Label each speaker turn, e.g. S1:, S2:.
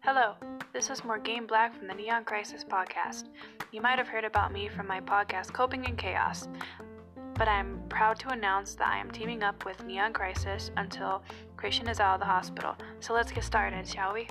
S1: Hello, this is Morgane Black from the Neon Crisis podcast. You might have heard about me from my podcast Coping in Chaos, but I'm proud to announce that I am teaming up with Neon Crisis until Christian is out of the hospital. So let's get started, shall we?